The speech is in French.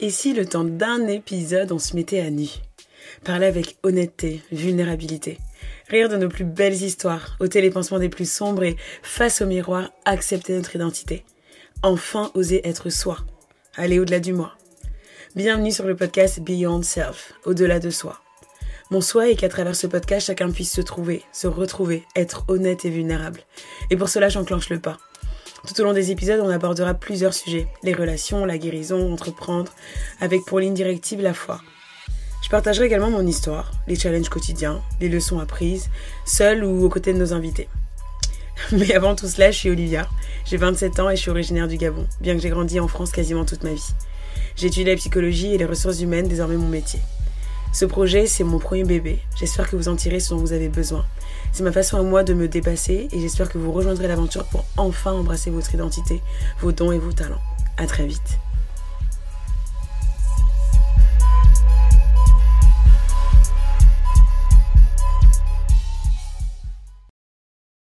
Et si le temps d'un épisode on se mettait à nu? Parler avec honnêteté, vulnérabilité. Rire de nos plus belles histoires, ôter les pansements des plus sombres et, face au miroir, accepter notre identité. Enfin oser être soi. Aller au-delà du moi. Bienvenue sur le podcast Beyond Self, au-delà de soi. Mon souhait est qu'à travers ce podcast, chacun puisse se trouver, se retrouver, être honnête et vulnérable. Et pour cela, j'enclenche le pas. Tout au long des épisodes, on abordera plusieurs sujets. Les relations, la guérison, entreprendre, avec pour ligne directive la foi. Je partagerai également mon histoire, les challenges quotidiens, les leçons apprises, seule ou aux côtés de nos invités. Mais avant tout cela, je suis Olivia, j'ai 27 ans et je suis originaire du Gabon, bien que j'ai grandi en France quasiment toute ma vie. J'ai étudié la psychologie et les ressources humaines, désormais mon métier. Ce projet, c'est mon premier bébé. J'espère que vous en tirez ce dont vous avez besoin. C'est ma façon à moi de me dépasser et j'espère que vous rejoindrez l'aventure pour enfin embrasser votre identité, vos dons et vos talents. À très vite.